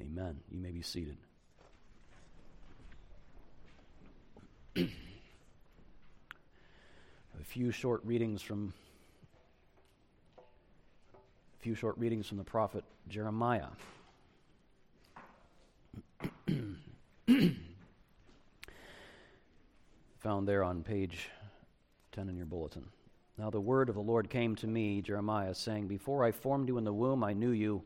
Amen. You may be seated. a few short readings from a few short readings from the prophet Jeremiah. Found there on page 10 in your bulletin. Now the word of the Lord came to me, Jeremiah, saying, Before I formed you in the womb, I knew you.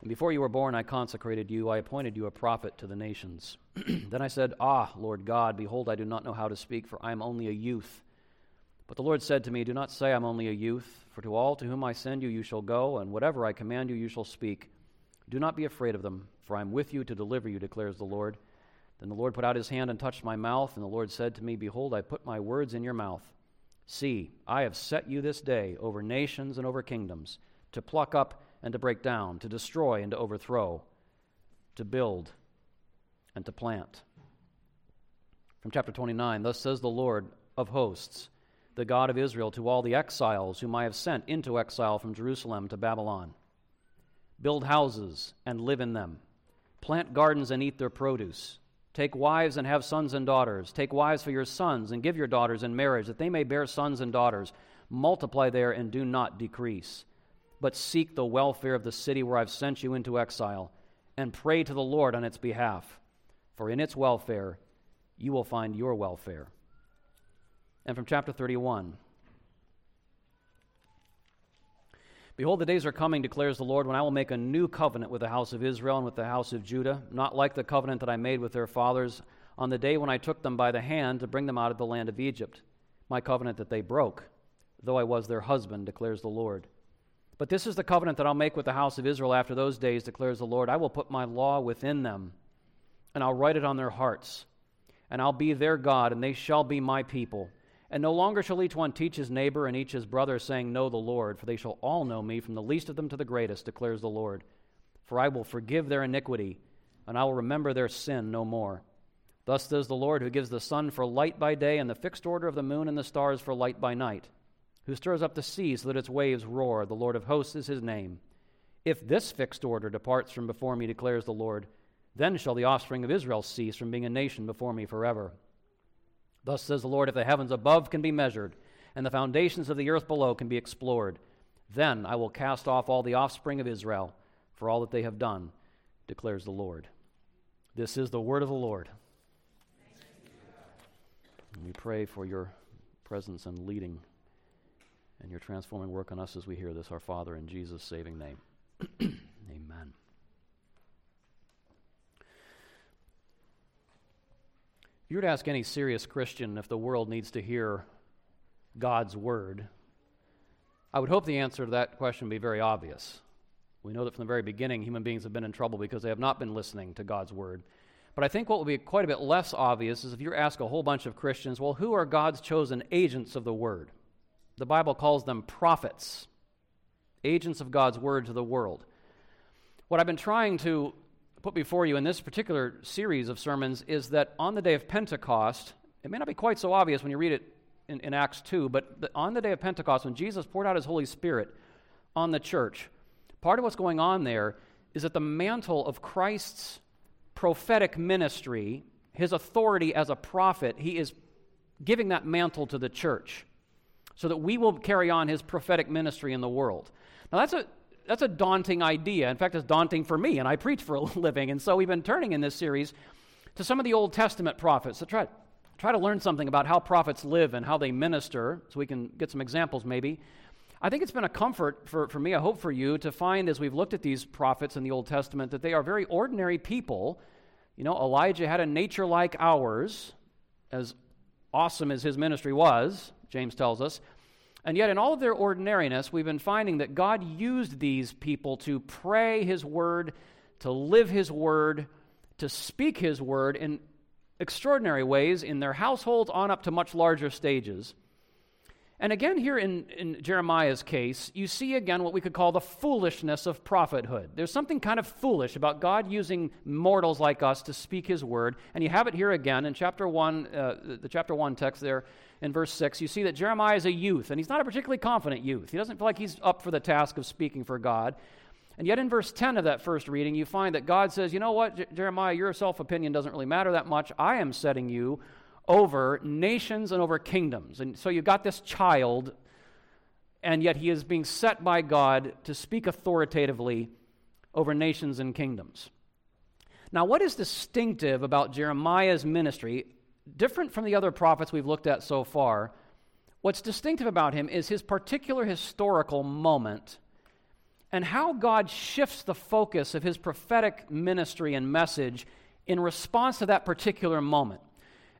And before you were born, I consecrated you. I appointed you a prophet to the nations. then I said, Ah, Lord God, behold, I do not know how to speak, for I am only a youth. But the Lord said to me, Do not say I'm only a youth, for to all to whom I send you you shall go, and whatever I command you you shall speak. Do not be afraid of them, for I am with you to deliver you, declares the Lord. Then the Lord put out his hand and touched my mouth, and the Lord said to me, Behold, I put my words in your mouth. See, I have set you this day over nations and over kingdoms, to pluck up and to break down, to destroy and to overthrow, to build and to plant. From chapter 29 Thus says the Lord of hosts the God of Israel, to all the exiles whom I have sent into exile from Jerusalem to Babylon. Build houses and live in them, plant gardens and eat their produce. Take wives and have sons and daughters. Take wives for your sons and give your daughters in marriage, that they may bear sons and daughters. Multiply there and do not decrease. But seek the welfare of the city where I've sent you into exile, and pray to the Lord on its behalf. For in its welfare you will find your welfare and from chapter 31. Behold, the days are coming, declares the Lord, when I will make a new covenant with the house of Israel and with the house of Judah, not like the covenant that I made with their fathers on the day when I took them by the hand to bring them out of the land of Egypt, my covenant that they broke, though I was their husband, declares the Lord. But this is the covenant that I'll make with the house of Israel after those days, declares the Lord. I will put my law within them, and I'll write it on their hearts, and I'll be their God, and they shall be my people. And no longer shall each one teach his neighbor and each his brother, saying, Know the Lord, for they shall all know me, from the least of them to the greatest, declares the Lord. For I will forgive their iniquity, and I will remember their sin no more. Thus says the Lord, who gives the sun for light by day, and the fixed order of the moon and the stars for light by night, who stirs up the sea so that its waves roar. The Lord of hosts is his name. If this fixed order departs from before me, declares the Lord, then shall the offspring of Israel cease from being a nation before me forever. Thus says the Lord, if the heavens above can be measured, and the foundations of the earth below can be explored, then I will cast off all the offspring of Israel for all that they have done, declares the Lord. This is the word of the Lord. And we pray for your presence and leading and your transforming work on us as we hear this, our Father, in Jesus' saving name. Amen. If you were to ask any serious Christian if the world needs to hear God's word, I would hope the answer to that question would be very obvious. We know that from the very beginning, human beings have been in trouble because they have not been listening to God's word. But I think what will be quite a bit less obvious is if you ask a whole bunch of Christians, well, who are God's chosen agents of the word? The Bible calls them prophets, agents of God's word to the world. What I've been trying to put before you in this particular series of sermons is that on the day of Pentecost, it may not be quite so obvious when you read it in, in Acts 2, but the, on the day of Pentecost, when Jesus poured out his Holy Spirit on the church, part of what's going on there is that the mantle of Christ's prophetic ministry, his authority as a prophet, he is giving that mantle to the church so that we will carry on his prophetic ministry in the world. Now, that's a, that's a daunting idea. In fact, it's daunting for me, and I preach for a living. And so we've been turning in this series to some of the Old Testament prophets to try, try to learn something about how prophets live and how they minister, so we can get some examples maybe. I think it's been a comfort for, for me, I hope for you, to find as we've looked at these prophets in the Old Testament that they are very ordinary people. You know, Elijah had a nature like ours, as awesome as his ministry was, James tells us. And yet, in all of their ordinariness, we've been finding that God used these people to pray His word, to live His word, to speak His word in extraordinary ways in their households on up to much larger stages. And again, here in, in Jeremiah's case, you see again what we could call the foolishness of prophethood. There's something kind of foolish about God using mortals like us to speak his word. And you have it here again in chapter 1, uh, the chapter 1 text there in verse 6. You see that Jeremiah is a youth, and he's not a particularly confident youth. He doesn't feel like he's up for the task of speaking for God. And yet, in verse 10 of that first reading, you find that God says, You know what, Jeremiah, your self opinion doesn't really matter that much. I am setting you over nations and over kingdoms. And so you've got this child, and yet he is being set by God to speak authoritatively over nations and kingdoms. Now, what is distinctive about Jeremiah's ministry, different from the other prophets we've looked at so far? What's distinctive about him is his particular historical moment and how God shifts the focus of his prophetic ministry and message in response to that particular moment.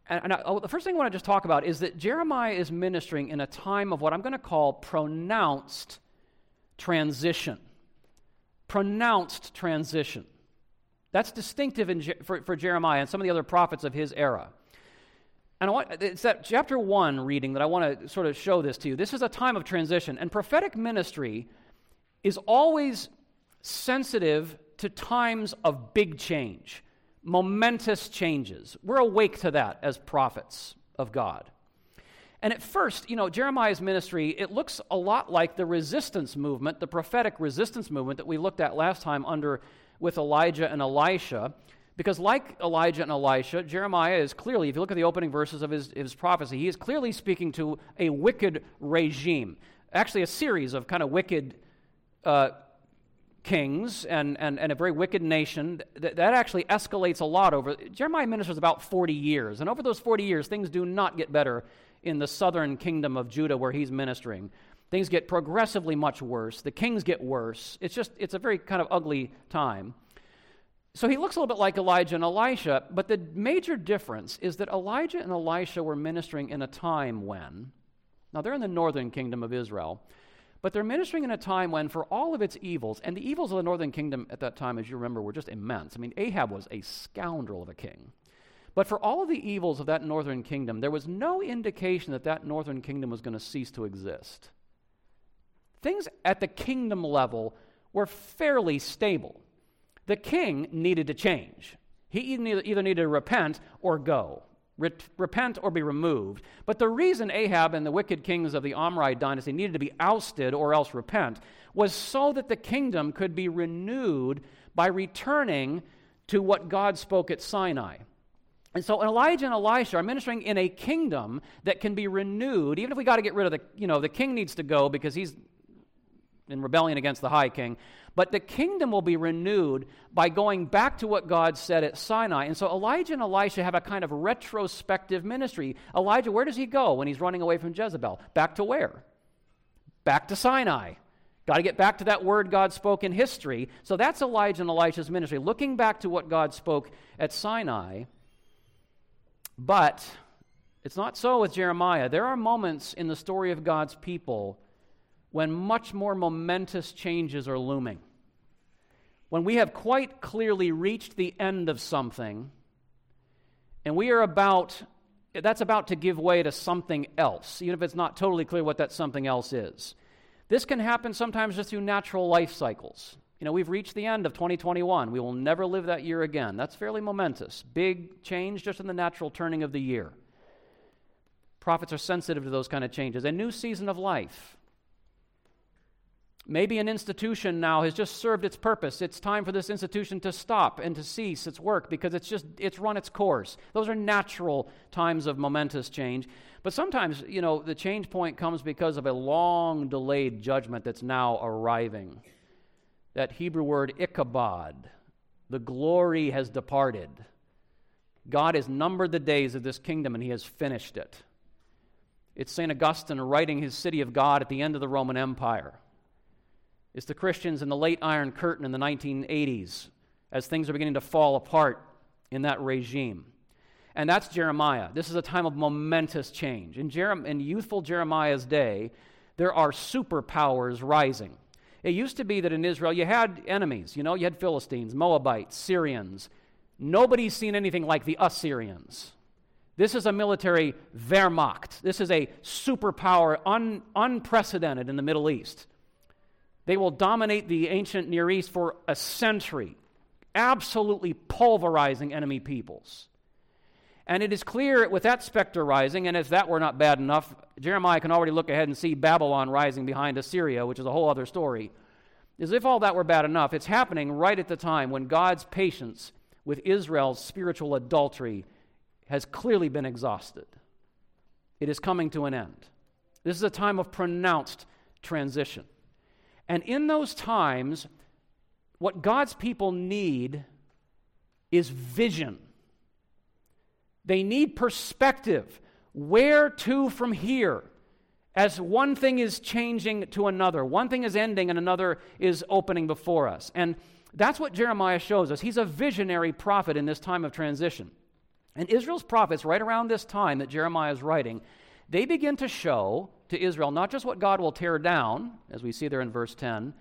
And, I, oh, the first thing I want to just talk about is that Jeremiah is ministering in a time of what I'm going to call pronounced transition. Pronounced transition. That's distinctive in, for, for Jeremiah and some of the other prophets of his era. And want, it's that chapter 1 reading that I want to sort of show this to you. This is a time of transition, and prophetic ministry is always sensitive to times of big change, momentous changes. We're awake to that as prophets of God. And at first, you know, Jeremiah's ministry, it looks a lot like the resistance movement, the prophetic resistance movement that we looked at last time under with Elijah and Elisha. Because, like Elijah and Elisha, Jeremiah is clearly, if you look at the opening verses of his, his prophecy, he is clearly speaking to a wicked regime. Actually, a series of kind of wicked uh, kings and, and, and a very wicked nation. That, that actually escalates a lot over. Jeremiah ministers about 40 years. And over those 40 years, things do not get better in the southern kingdom of Judah where he's ministering. Things get progressively much worse. The kings get worse. It's just, it's a very kind of ugly time. So he looks a little bit like Elijah and Elisha, but the major difference is that Elijah and Elisha were ministering in a time when, now they're in the northern kingdom of Israel, but they're ministering in a time when, for all of its evils, and the evils of the northern kingdom at that time, as you remember, were just immense. I mean, Ahab was a scoundrel of a king. But for all of the evils of that northern kingdom, there was no indication that that northern kingdom was going to cease to exist. Things at the kingdom level were fairly stable. The king needed to change. He either needed to repent or go repent or be removed. But the reason Ahab and the wicked kings of the Omride dynasty needed to be ousted or else repent was so that the kingdom could be renewed by returning to what God spoke at Sinai. And so Elijah and Elisha are ministering in a kingdom that can be renewed, even if we got to get rid of the, you know, the king needs to go because he's in rebellion against the high king. But the kingdom will be renewed by going back to what God said at Sinai. And so Elijah and Elisha have a kind of retrospective ministry. Elijah, where does he go when he's running away from Jezebel? Back to where? Back to Sinai. Got to get back to that word God spoke in history. So that's Elijah and Elisha's ministry, looking back to what God spoke at Sinai. But it's not so with Jeremiah. There are moments in the story of God's people when much more momentous changes are looming. When we have quite clearly reached the end of something, and we are about, that's about to give way to something else, even if it's not totally clear what that something else is. This can happen sometimes just through natural life cycles. You know, we've reached the end of 2021. We will never live that year again. That's fairly momentous. Big change just in the natural turning of the year. Prophets are sensitive to those kind of changes. A new season of life. Maybe an institution now has just served its purpose. It's time for this institution to stop and to cease its work because it's just it's run its course. Those are natural times of momentous change. But sometimes, you know, the change point comes because of a long delayed judgment that's now arriving. That Hebrew word Ichabod, the glory has departed. God has numbered the days of this kingdom and he has finished it. It's St. Augustine writing his city of God at the end of the Roman Empire. It's the Christians in the late Iron Curtain in the 1980s as things are beginning to fall apart in that regime. And that's Jeremiah. This is a time of momentous change. In, in youthful Jeremiah's day, there are superpowers rising. It used to be that in Israel you had enemies. You know, you had Philistines, Moabites, Syrians. Nobody's seen anything like the Assyrians. This is a military Wehrmacht. This is a superpower un- unprecedented in the Middle East. They will dominate the ancient Near East for a century, absolutely pulverizing enemy peoples. And it is clear with that specter rising, and if that were not bad enough, Jeremiah can already look ahead and see Babylon rising behind Assyria, which is a whole other story. As if all that were bad enough, it's happening right at the time when God's patience with Israel's spiritual adultery has clearly been exhausted. It is coming to an end. This is a time of pronounced transition. And in those times, what God's people need is vision. They need perspective. Where to from here? As one thing is changing to another, one thing is ending and another is opening before us. And that's what Jeremiah shows us. He's a visionary prophet in this time of transition. And Israel's prophets, right around this time that Jeremiah is writing, they begin to show to Israel not just what God will tear down, as we see there in verse 10,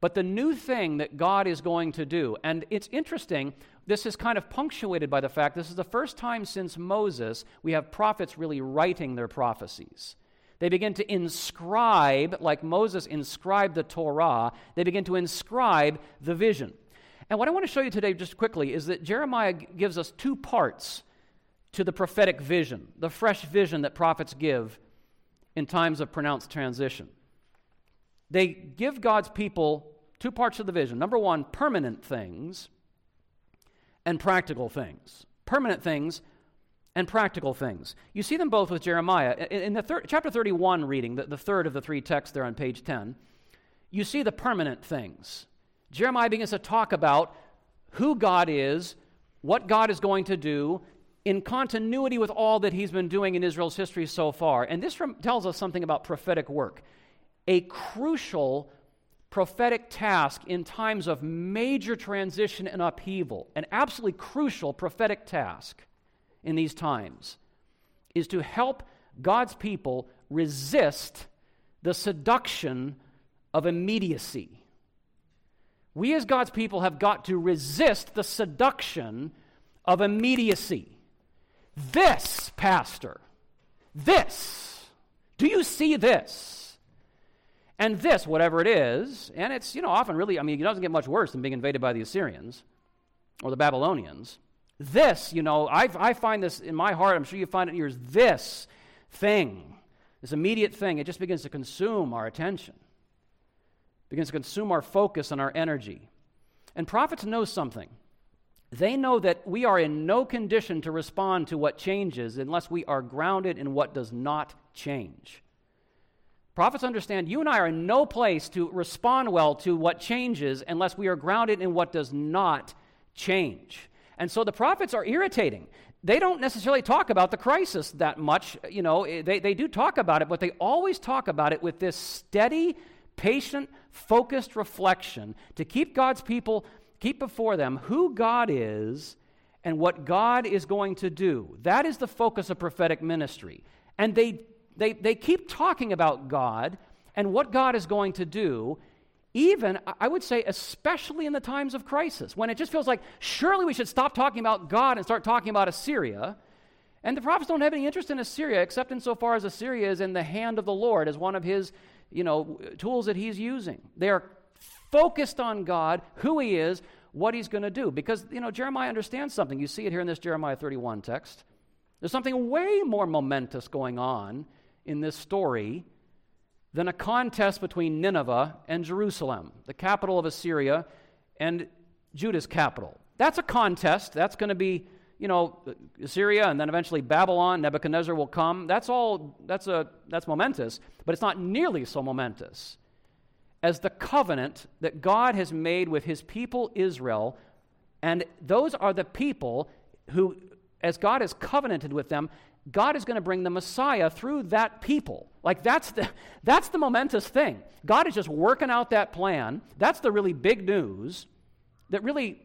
but the new thing that God is going to do. And it's interesting, this is kind of punctuated by the fact this is the first time since Moses we have prophets really writing their prophecies. They begin to inscribe, like Moses inscribed the Torah, they begin to inscribe the vision. And what I want to show you today, just quickly, is that Jeremiah gives us two parts to the prophetic vision, the fresh vision that prophets give in times of pronounced transition. They give God's people two parts of the vision. Number one, permanent things and practical things. Permanent things and practical things. You see them both with Jeremiah. In the thir- chapter 31 reading, the, the third of the three texts there on page 10, you see the permanent things. Jeremiah begins to talk about who God is, what God is going to do, in continuity with all that he's been doing in Israel's history so far. And this tells us something about prophetic work. A crucial prophetic task in times of major transition and upheaval, an absolutely crucial prophetic task in these times, is to help God's people resist the seduction of immediacy. We, as God's people, have got to resist the seduction of immediacy. This, Pastor, this, do you see this? And this, whatever it is, and it's, you know, often really, I mean, it doesn't get much worse than being invaded by the Assyrians or the Babylonians. This, you know, I, I find this in my heart, I'm sure you find it in yours, this thing, this immediate thing, it just begins to consume our attention, begins to consume our focus and our energy. And prophets know something. They know that we are in no condition to respond to what changes unless we are grounded in what does not change. Prophets understand you and I are in no place to respond well to what changes unless we are grounded in what does not change. And so the prophets are irritating. They don't necessarily talk about the crisis that much. You know, eh, they, they do talk about it, but they always talk about it with this steady, patient, focused reflection to keep God's people keep before them who God is and what God is going to do. That is the focus of prophetic ministry. And they, they, they keep talking about God and what God is going to do, even, I would say, especially in the times of crisis, when it just feels like surely we should stop talking about God and start talking about Assyria. And the prophets don't have any interest in Assyria except insofar as Assyria is in the hand of the Lord as one of his you know, tools that he's using. They are focused on God, who He is, what He's going to do. Because, you know, Jeremiah understands something. You see it here in this Jeremiah 31 text. There's something way more momentous going on in this story than a contest between Nineveh and Jerusalem, the capital of Assyria, and Judah's capital. That's a contest. That's going to be, you know, Assyria and then eventually Babylon. Nebuchadnezzar will come. That's all, that's, a, that's momentous, but it's not nearly so momentous as the covenant that God has made with his people Israel. And those are the people who, as God has covenanted with them, God is going to bring the Messiah through that people. Like that's the that's the momentous thing. God is just working out that plan. That's the really big news that really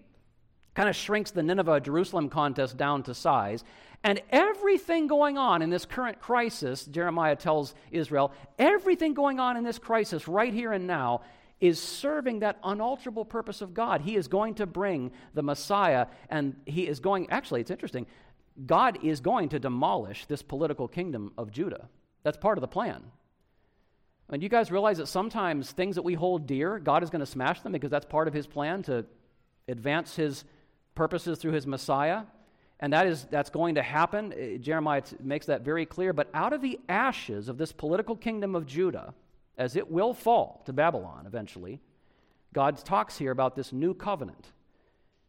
kind of shrinks the Nineveh Jerusalem contest down to size. And everything going on in this current crisis, Jeremiah tells Israel, everything going on in this crisis right here and now is serving that unalterable purpose of God. He is going to bring the Messiah, and he is going, actually, it's interesting. God is going to demolish this political kingdom of Judah. That's part of the plan. And you guys realize that sometimes things that we hold dear, God is going to smash them because that's part of his plan to advance his purposes through his Messiah and that is that's going to happen. Uh, Jeremiah makes that very clear. But out of the ashes of this political kingdom of Judah, as it will fall to Babylon eventually, God talks here about this new covenant,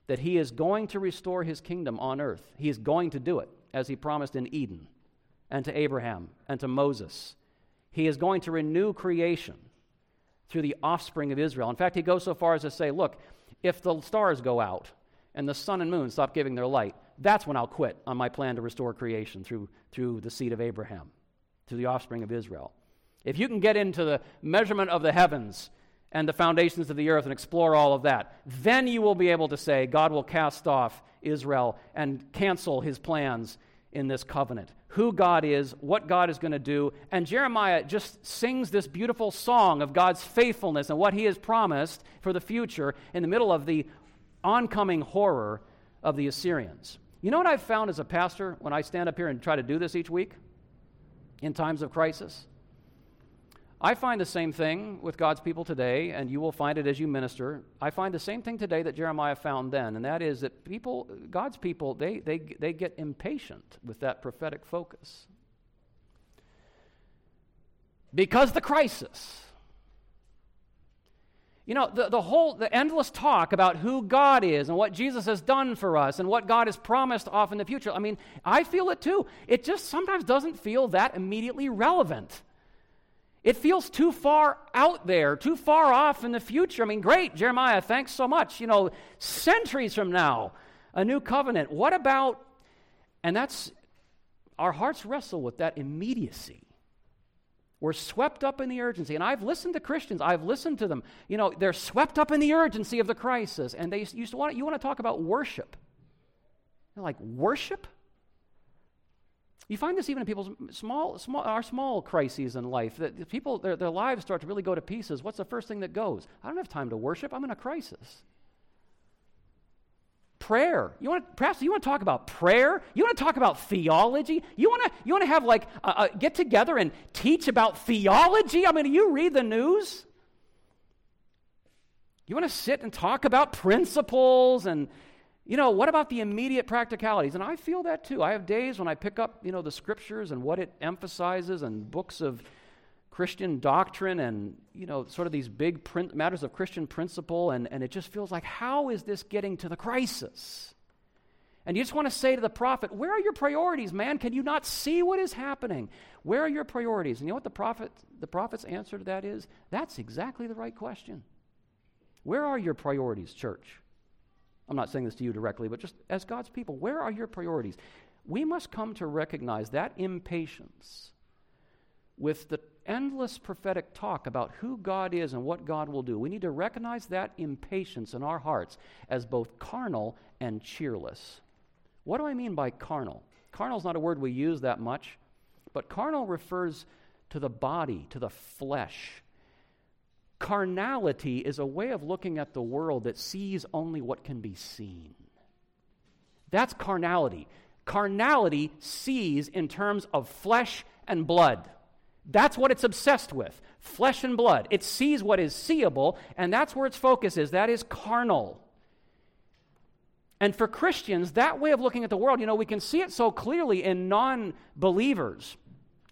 that He is going to restore His kingdom on earth. He is going to do it, as He promised in Eden, and to Abraham, and to Moses. He is going to renew creation through the offspring of Israel. In fact, He goes so far as to say, Look, if the stars go out and the sun and moon stop giving their light, that's when I'll quit on my plan to restore creation through, through the seed of Abraham, through the offspring of Israel. If you can get into the measurement of the heavens and the foundations of the earth and explore all of that, then you will be able to say God will cast off Israel and cancel his plans in this covenant. Who God is, what God is going to do. And Jeremiah just sings this beautiful song of God's faithfulness and what he has promised for the future in the middle of the oncoming horror of the Assyrians. You know what I've found as a pastor when I stand up here and try to do this each week in times of crisis? I find the same thing with God's people today, and you will find it as you minister. I find the same thing today that Jeremiah found then, and that is that people, God's people, they, they, they get impatient with that prophetic focus. Because the crisis. You know, the, the whole, the endless talk about who God is and what Jesus has done for us and what God has promised off in the future. I mean, I feel it too. It just sometimes doesn't feel that immediately relevant. It feels too far out there, too far off in the future. I mean, great, Jeremiah, thanks so much. You know, centuries from now, a new covenant. What about, and that's, our hearts wrestle with that immediacy. We're swept up in the urgency. And I've listened to Christians, I've listened to them. You know, they're swept up in the urgency of the crisis. And they used to want, you want to talk about worship. They're like, worship? You find this even in people's small, small, our small crises in life. That people, their, their lives start to really go to pieces. What's the first thing that goes? I don't have time to worship. I'm in a crisis. Prayer. You want perhaps you want to talk about prayer? You want to talk about theology? You want to you want to have like get together and teach about theology? I mean, do you read the news. You want to sit and talk about principles and you know, what about the immediate practicalities? And I feel that too. I have days when I pick up, you know, the scriptures and what it emphasizes and books of Christian doctrine and, you know, sort of these big matters of Christian principle, and, and it just feels like, how is this getting to the crisis? And you just want to say to the prophet, Where are your priorities, man? Can you not see what is happening? Where are your priorities? And you know what the prophet the prophet's answer to that is? That's exactly the right question. Where are your priorities, church? I'm not saying this to you directly, but just as God's people, where are your priorities? We must come to recognize that impatience with the endless prophetic talk about who God is and what God will do. We need to recognize that impatience in our hearts as both carnal and cheerless. What do I mean by carnal? Carnal is not a word we use that much, but carnal refers to the body, to the flesh. Carnality is a way of looking at the world that sees only what can be seen. That's carnality. Carnality sees in terms of flesh and blood. That's what it's obsessed with flesh and blood. It sees what is seeable, and that's where its focus is. That is carnal. And for Christians, that way of looking at the world, you know, we can see it so clearly in non believers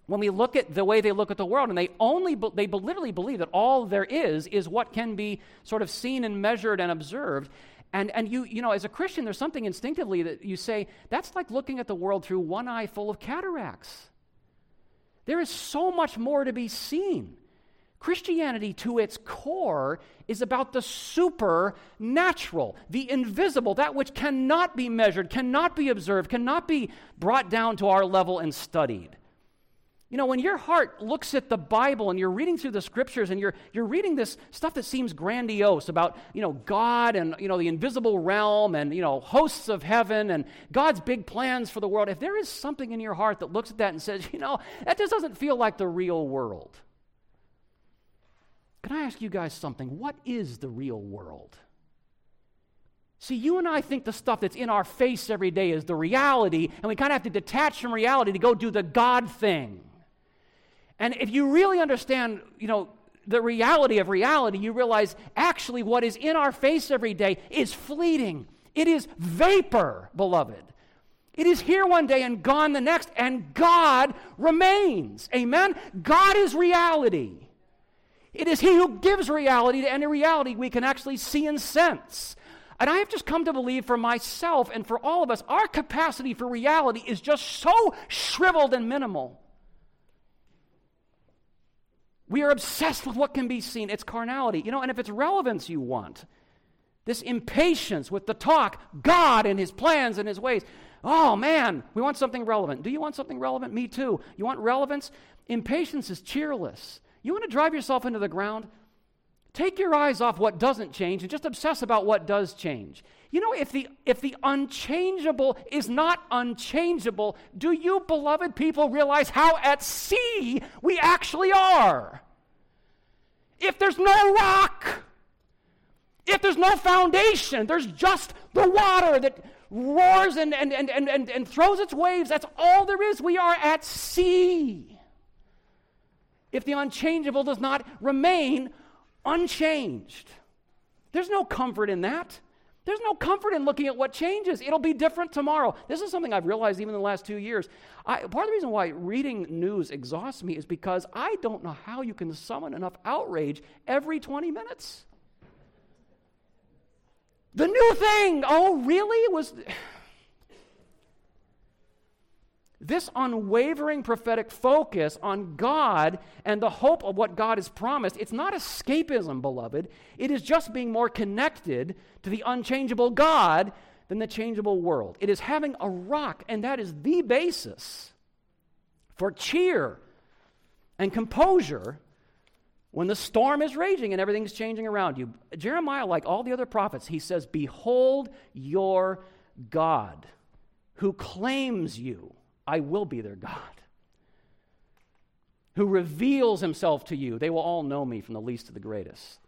when we look at the way they look at the world and they only they literally believe that all there is is what can be sort of seen and measured and observed and and you you know as a christian there's something instinctively that you say that's like looking at the world through one eye full of cataracts there is so much more to be seen Christianity, to its core, is about the supernatural, the invisible, that which cannot be measured, cannot be observed, cannot be brought down to our level and studied. You know, when your heart looks at the Bible and you're reading through the scriptures and you're, you're reading this stuff that seems grandiose about, you know, God and, you know, the invisible realm and, you know, hosts of heaven and God's big plans for the world, if there is something in your heart that looks at that and says, you know, that just doesn't feel like the real world. Can I ask you guys something? What is the real world? See, you and I think the stuff that's in our face every day is the reality, and we kind of have to detach from reality to go do the God thing. And if you really understand, you know, the reality of reality, you realize actually what is in our face every day is fleeting. It is vapor, beloved. It is here one day and gone the next, and God remains. Amen? God is reality. It is He who gives reality to any reality we can actually see and sense. And I have just come to believe for myself and for all of us, our capacity for reality is just so shriveled and minimal. We are obsessed with what can be seen. It's carnality. You know, and if it's relevance you want, this impatience with the talk, God and His plans and His ways. Oh man, we want something relevant. Do you want something relevant? Me too. You want relevance? Impatience is cheerless. You want to drive yourself into the ground? Take your eyes off what doesn't change and just obsess about what does change. You know, if the, if the unchangeable is not unchangeable, do you, beloved people, realize how at sea we actually are? If there's no rock, if there's no foundation, there's just the water that roars and, and, and, and, and, and throws its waves. That's all there is. We are at sea. If the unchangeable does not remain unchanged, there's no comfort in that. There's no comfort in looking at what changes. It'll be different tomorrow. This is something I've realized even in the last two years. I, part of the reason why reading news exhausts me is because I don't know how you can summon enough outrage every 20 minutes. The new thing. Oh, really? Was. This unwavering prophetic focus on God and the hope of what God has promised, it's not escapism, beloved. It is just being more connected to the unchangeable God than the changeable world. It is having a rock, and that is the basis for cheer and composure when the storm is raging and everything's changing around you. Jeremiah, like all the other prophets, he says, Behold your God who claims you. I will be their God. Who reveals himself to you. They will all know me from the least to the greatest.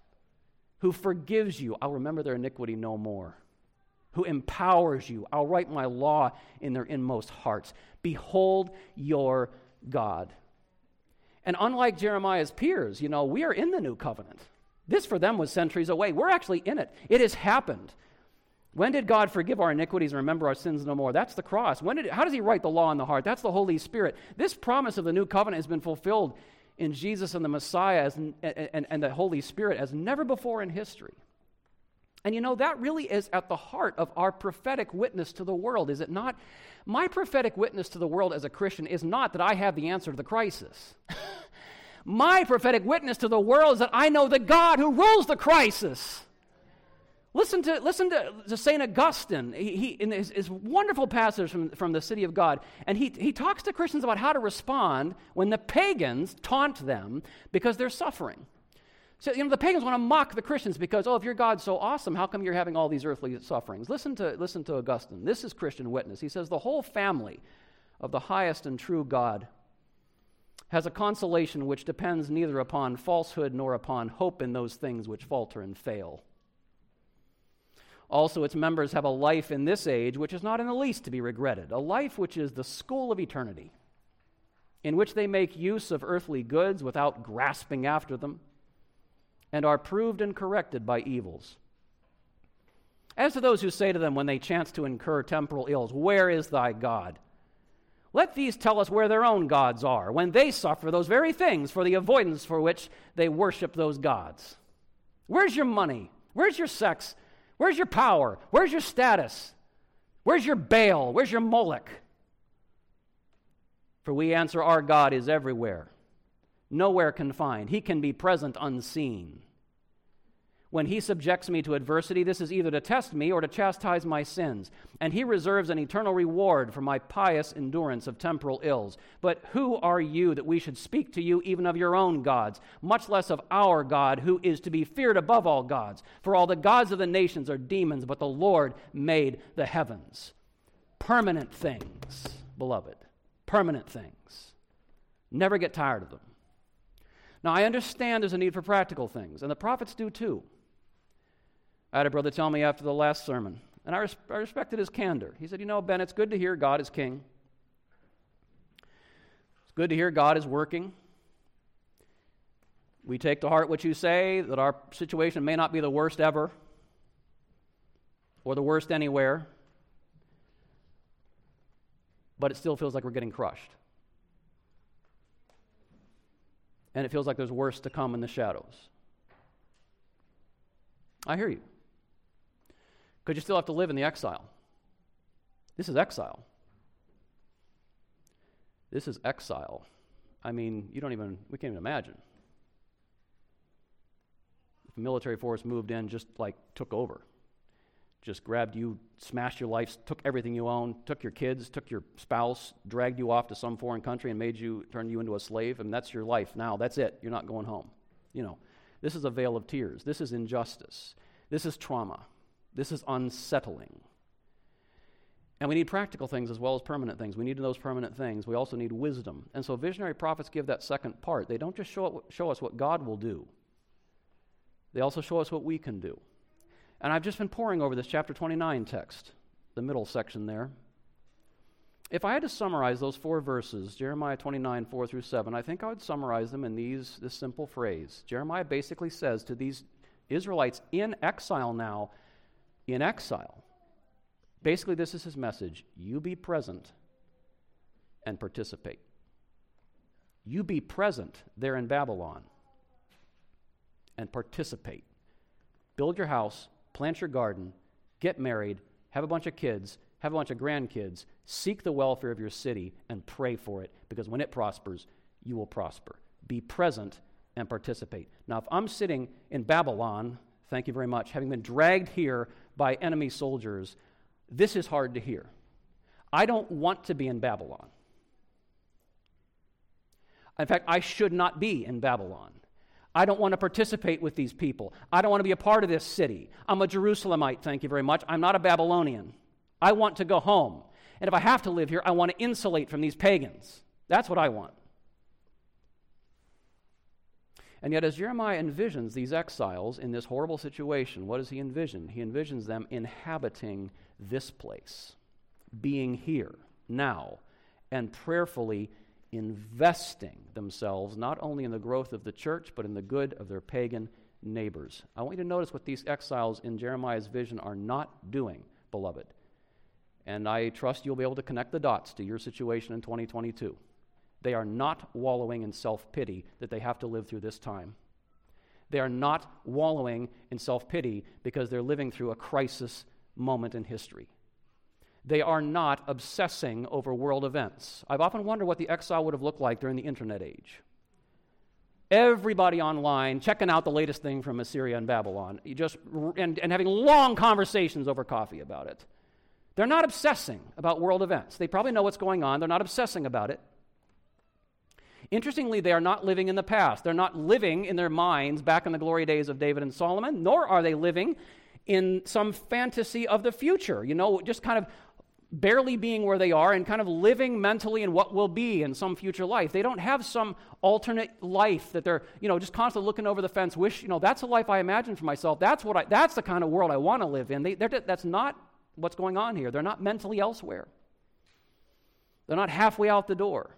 Who forgives you. I'll remember their iniquity no more. Who empowers you. I'll write my law in their inmost hearts. Behold your God. And unlike Jeremiah's peers, you know, we are in the new covenant. This for them was centuries away. We're actually in it. It has happened. When did God forgive our iniquities and remember our sins no more? That's the cross. When did, how does He write the law in the heart? That's the Holy Spirit. This promise of the new covenant has been fulfilled in Jesus and the Messiah as, and, and, and the Holy Spirit as never before in history. And you know, that really is at the heart of our prophetic witness to the world, is it not? My prophetic witness to the world as a Christian is not that I have the answer to the crisis. My prophetic witness to the world is that I know the God who rules the crisis. Listen to, listen to, to St. Augustine he, he, in his, his, wonderful passage from, from the City of God. And he, he talks to Christians about how to respond when the pagans taunt them because they're suffering. So, you know, the pagans want to mock the Christians because, oh, if your God's so awesome, how come you're having all these earthly sufferings? Listen to, listen to Augustine. This is Christian witness. He says, the whole family of the highest and true God has a consolation which depends neither upon falsehood nor upon hope in those things which falter and fail. Also, its members have a life in this age which is not in the least to be regretted, a life which is the school of eternity, in which they make use of earthly goods without grasping after them, and are proved and corrected by evils. As to those who say to them when they chance to incur temporal ills, Where is thy God? Let these tell us where their own gods are, when they suffer those very things for the avoidance for which they worship those gods. Where's your money? Where's your sex? Where's your power? Where's your status? Where's your Baal? Where's your Moloch? For we answer, Our God is everywhere, nowhere confined. He can be present unseen. When he subjects me to adversity, this is either to test me or to chastise my sins. And he reserves an eternal reward for my pious endurance of temporal ills. But who are you that we should speak to you even of your own gods, much less of our God, who is to be feared above all gods? For all the gods of the nations are demons, but the Lord made the heavens. Permanent things, beloved. Permanent things. Never get tired of them. Now, I understand there's a need for practical things, and the prophets do too. I had a brother tell me after the last sermon, and I, res- I respected his candor. He said, You know, Ben, it's good to hear God is king. It's good to hear God is working. We take to heart what you say, that our situation may not be the worst ever or the worst anywhere, but it still feels like we're getting crushed. and it feels like there's worse to come in the shadows. I hear you. Because you still have to live in the exile. This is exile. This is exile. I mean, you don't even, we can't even imagine. If a military force moved in, just like took over, just grabbed you, smashed your life, took everything you own, took your kids, took your spouse, dragged you off to some foreign country and made you, turned you into a slave, and that's your life now. That's it. You're not going home. You know, this is a vale of tears. This is injustice. This is trauma. This is unsettling. And we need practical things as well as permanent things. We need those permanent things. We also need wisdom. And so visionary prophets give that second part. They don't just show, show us what God will do, they also show us what we can do. And I've just been poring over this chapter 29 text, the middle section there. If I had to summarize those four verses, Jeremiah 29, 4 through 7, I think I would summarize them in these, this simple phrase. Jeremiah basically says to these Israelites in exile now, in exile, Basically, this is his message you be present and participate. You be present there in Babylon and participate. Build your house, plant your garden, get married, have a bunch of kids, have a bunch of grandkids, seek the welfare of your city, and pray for it because when it prospers, you will prosper. Be present and participate. Now, if I'm sitting in Babylon, thank you very much, having been dragged here by enemy soldiers, this is hard to hear. I don't want to be in Babylon. In fact, I should not be in Babylon. I don't want to participate with these people. I don't want to be a part of this city. I'm a Jerusalemite, thank you very much. I'm not a Babylonian. I want to go home. And if I have to live here, I want to insulate from these pagans. That's what I want. And yet, as Jeremiah envisions these exiles in this horrible situation, what does he envision? He envisions them inhabiting this place, being here, now, and prayerfully investing themselves not only in the growth of the church, but in the good of their pagan neighbors. I want you to notice what these exiles in Jeremiah's vision are not doing, beloved. And I trust you'll be able to connect the dots to your situation in 2022. They are not wallowing in self pity that they have to live through this time. They are not wallowing in self pity because they're living through a crisis moment in history. They are not obsessing over world events. I've often wondered what the exile would have looked like during the internet age. Everybody online checking out the latest thing from Assyria and Babylon, just, and, and having long conversations over coffee about it. They're not obsessing about world events. They probably know what's going on, they're not obsessing about it. Interestingly, they are not living in the past. They're not living in their minds back in the glory days of David and Solomon, nor are they living in some fantasy of the future, you know, just kind of barely being where they are and kind of living mentally in what will be in some future life. They don't have some alternate life that they're, you know, just constantly looking over the fence, wish, you know, that's the life I imagine for myself. That's what I, that's the kind of world I want to live in. They, that's not what's going on here. They're not mentally elsewhere. They're not halfway out the door.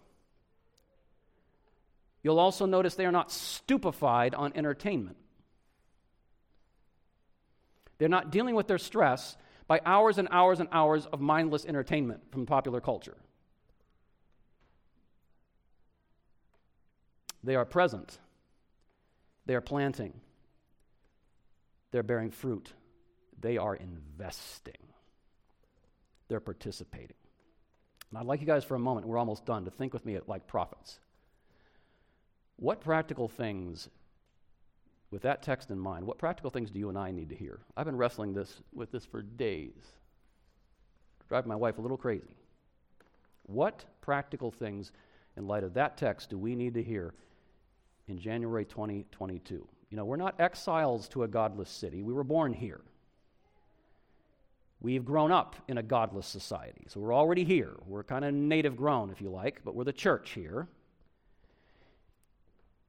You'll also notice they are not stupefied on entertainment. They're not dealing with their stress by hours and hours and hours of mindless entertainment from popular culture. They are present. They are planting. They're bearing fruit. They are investing. They're participating. And I'd like you guys for a moment, we're almost done, to think with me like prophets. What practical things with that text in mind, what practical things do you and I need to hear? I've been wrestling this with this for days. Driving my wife a little crazy. What practical things, in light of that text, do we need to hear in January 2022? You know, we're not exiles to a godless city. We were born here. We've grown up in a godless society. So we're already here. We're kind of native grown, if you like, but we're the church here.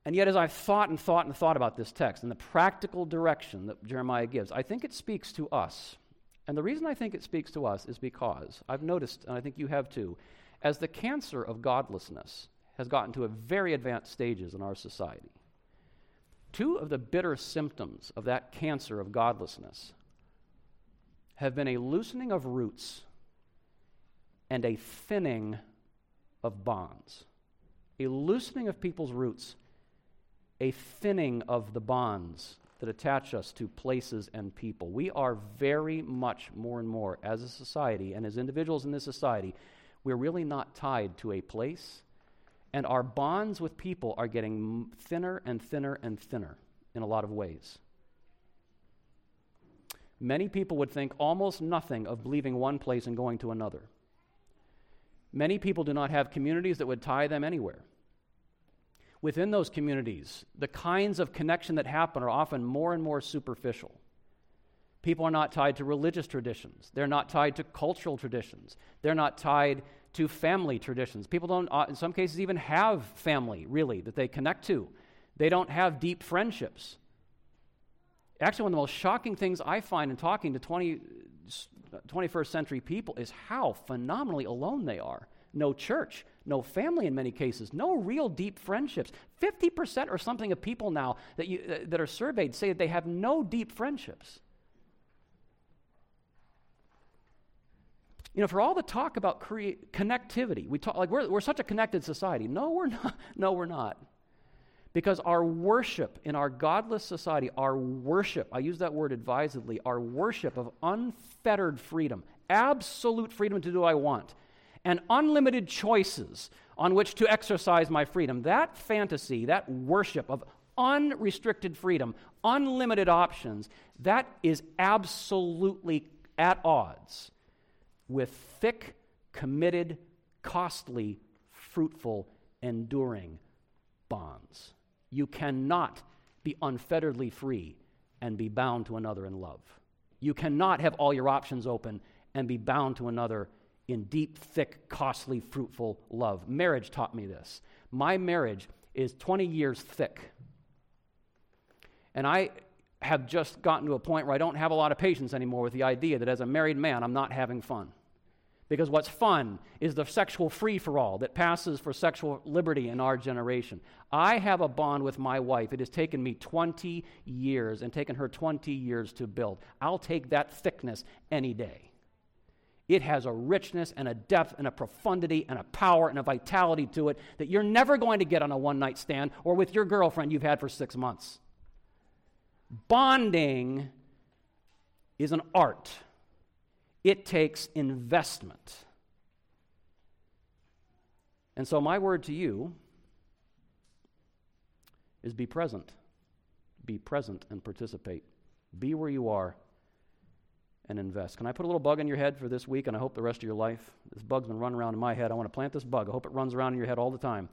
And yet, as I've thought and thought and thought about this text and the practical direction that Jeremiah gives, I think it speaks to us. And the reason I think it speaks to us is because I've noticed, and I think you have too, as the cancer of godlessness has gotten to a very advanced stages in our society, two of the bitter symptoms of that cancer of godlessness have been a loosening of roots and a thinning of bonds. A loosening of people's roots a thinning of the bonds that attach us to places and people. We are very much more and more, as a society and as individuals in this society, we're really not tied to a place, and our bonds with people are getting thinner and thinner and thinner in a lot of ways. Many people would think almost nothing of leaving one place and going to another. Many people do not have communities that would tie them anywhere. Within those communities, the kinds of connection that happen are often more and more superficial. People are not tied to religious traditions. They're not tied to cultural traditions. They're not tied to family traditions. People don't, uh, in some cases, even have family, really, that they connect to. They don't have deep friendships. Actually, one of the most shocking things I find in talking to 20, 21st century people is how phenomenally alone they are. No church, no family in many cases, no real deep friendships. 50% or something of people now that, you, uh, that are surveyed say that they have no deep friendships. You know, for all the talk about connectivity, we talk like we're, we're such a connected society. No, we're not. No, we're not. Because our worship in our godless society, our worship, I use that word advisedly, our worship of unfettered freedom, absolute freedom to do what I want, and unlimited choices on which to exercise my freedom, that fantasy, that worship of unrestricted freedom, unlimited options, that is absolutely at odds with thick, committed, costly, fruitful, enduring bonds. You cannot be unfetteredly free and be bound to another in love. You cannot have all your options open and be bound to another in deep, thick, costly, fruitful love. Marriage taught me this. My marriage is 20 years thick. And I have just gotten to a point where I don't have a lot of patience anymore with the idea that as a married man, I'm not having fun. Because what's fun is the sexual free for all that passes for sexual liberty in our generation. I have a bond with my wife. It has taken me 20 years and taken her 20 years to build. I'll take that thickness any day. It has a richness and a depth and a profundity and a power and a vitality to it that you're never going to get on a one night stand or with your girlfriend you've had for six months. Bonding is an art it takes investment. And so, my word to you is be present. Be present and participate. Be where you are and invest. Can I put a little bug in your head for this week and I hope the rest of your life? This bug's been running around in my head. I want to plant this bug. I hope it runs around in your head all the time.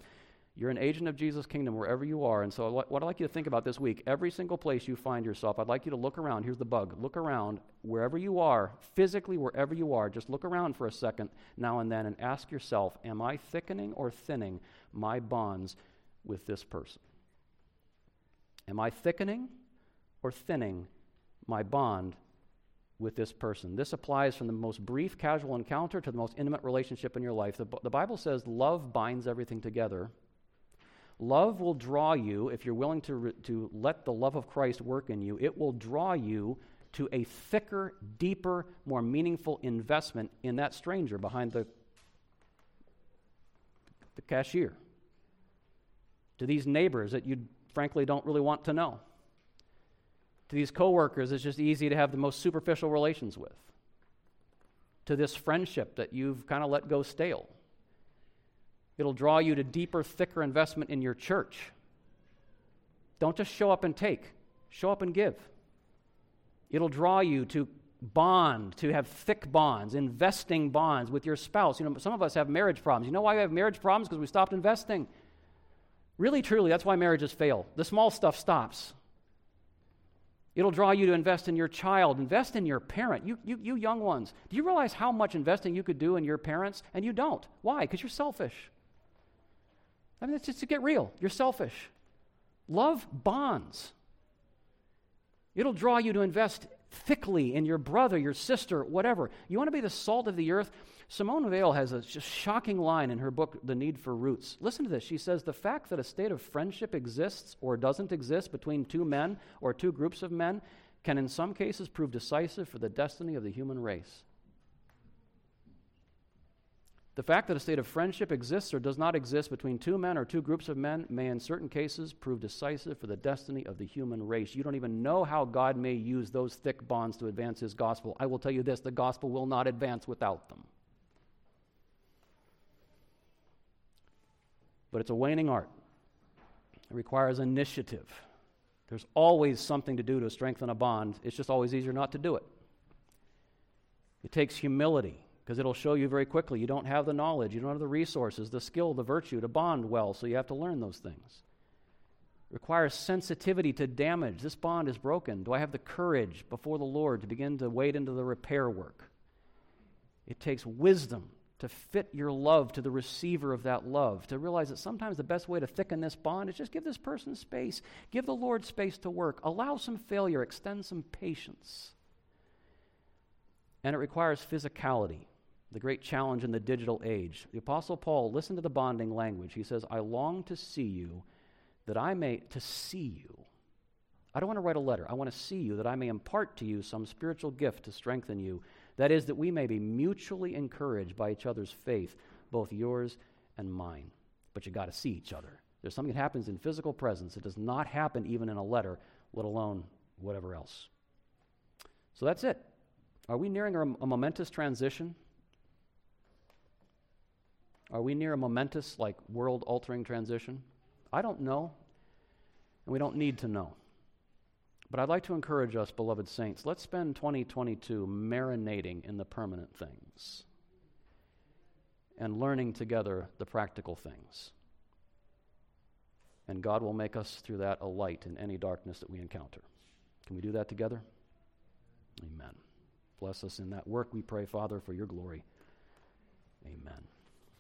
You're an agent of Jesus' kingdom wherever you are. And so, what I'd like you to think about this week, every single place you find yourself, I'd like you to look around. Here's the bug look around wherever you are, physically, wherever you are. Just look around for a second now and then and ask yourself Am I thickening or thinning my bonds with this person? Am I thickening or thinning my bond with this person. This applies from the most brief casual encounter to the most intimate relationship in your life. The, the Bible says love binds everything together. Love will draw you, if you're willing to, re- to let the love of Christ work in you, it will draw you to a thicker, deeper, more meaningful investment in that stranger behind the, the cashier. To these neighbors that you frankly don't really want to know. To these coworkers it's just easy to have the most superficial relations with. To this friendship that you've kind of let go stale. It'll draw you to deeper, thicker investment in your church. Don't just show up and take, show up and give. It'll draw you to bond, to have thick bonds, investing bonds with your spouse. You know, some of us have marriage problems. You know why we have marriage problems? Because we stopped investing. Really, truly, that's why marriages fail. The small stuff stops. It'll draw you to invest in your child, invest in your parent. You, you, you young ones, do you realize how much investing you could do in your parents? And you don't. Why? Because you're selfish. I mean, it's just to get real. You're selfish. Love bonds. It'll draw you to invest thickly in your brother, your sister, whatever. You want to be the salt of the earth? Simone Weil has a just shocking line in her book, The Need for Roots. Listen to this. She says, The fact that a state of friendship exists or doesn't exist between two men or two groups of men can, in some cases, prove decisive for the destiny of the human race. The fact that a state of friendship exists or does not exist between two men or two groups of men may, in certain cases, prove decisive for the destiny of the human race. You don't even know how God may use those thick bonds to advance His gospel. I will tell you this the gospel will not advance without them. But it's a waning art, it requires initiative. There's always something to do to strengthen a bond, it's just always easier not to do it. It takes humility because it'll show you very quickly you don't have the knowledge, you don't have the resources, the skill, the virtue to bond well, so you have to learn those things. It requires sensitivity to damage. This bond is broken. Do I have the courage before the Lord to begin to wade into the repair work? It takes wisdom to fit your love to the receiver of that love, to realize that sometimes the best way to thicken this bond is just give this person space, give the Lord space to work, allow some failure, extend some patience. And it requires physicality the great challenge in the digital age. The Apostle Paul, listen to the bonding language. He says, I long to see you that I may, to see you. I don't want to write a letter. I want to see you that I may impart to you some spiritual gift to strengthen you. That is, that we may be mutually encouraged by each other's faith, both yours and mine. But you got to see each other. There's something that happens in physical presence. It does not happen even in a letter, let alone whatever else. So that's it. Are we nearing a, a momentous transition? Are we near a momentous, like world altering transition? I don't know, and we don't need to know. But I'd like to encourage us, beloved saints, let's spend 2022 marinating in the permanent things and learning together the practical things. And God will make us through that a light in any darkness that we encounter. Can we do that together? Amen. Bless us in that work, we pray, Father, for your glory. Amen.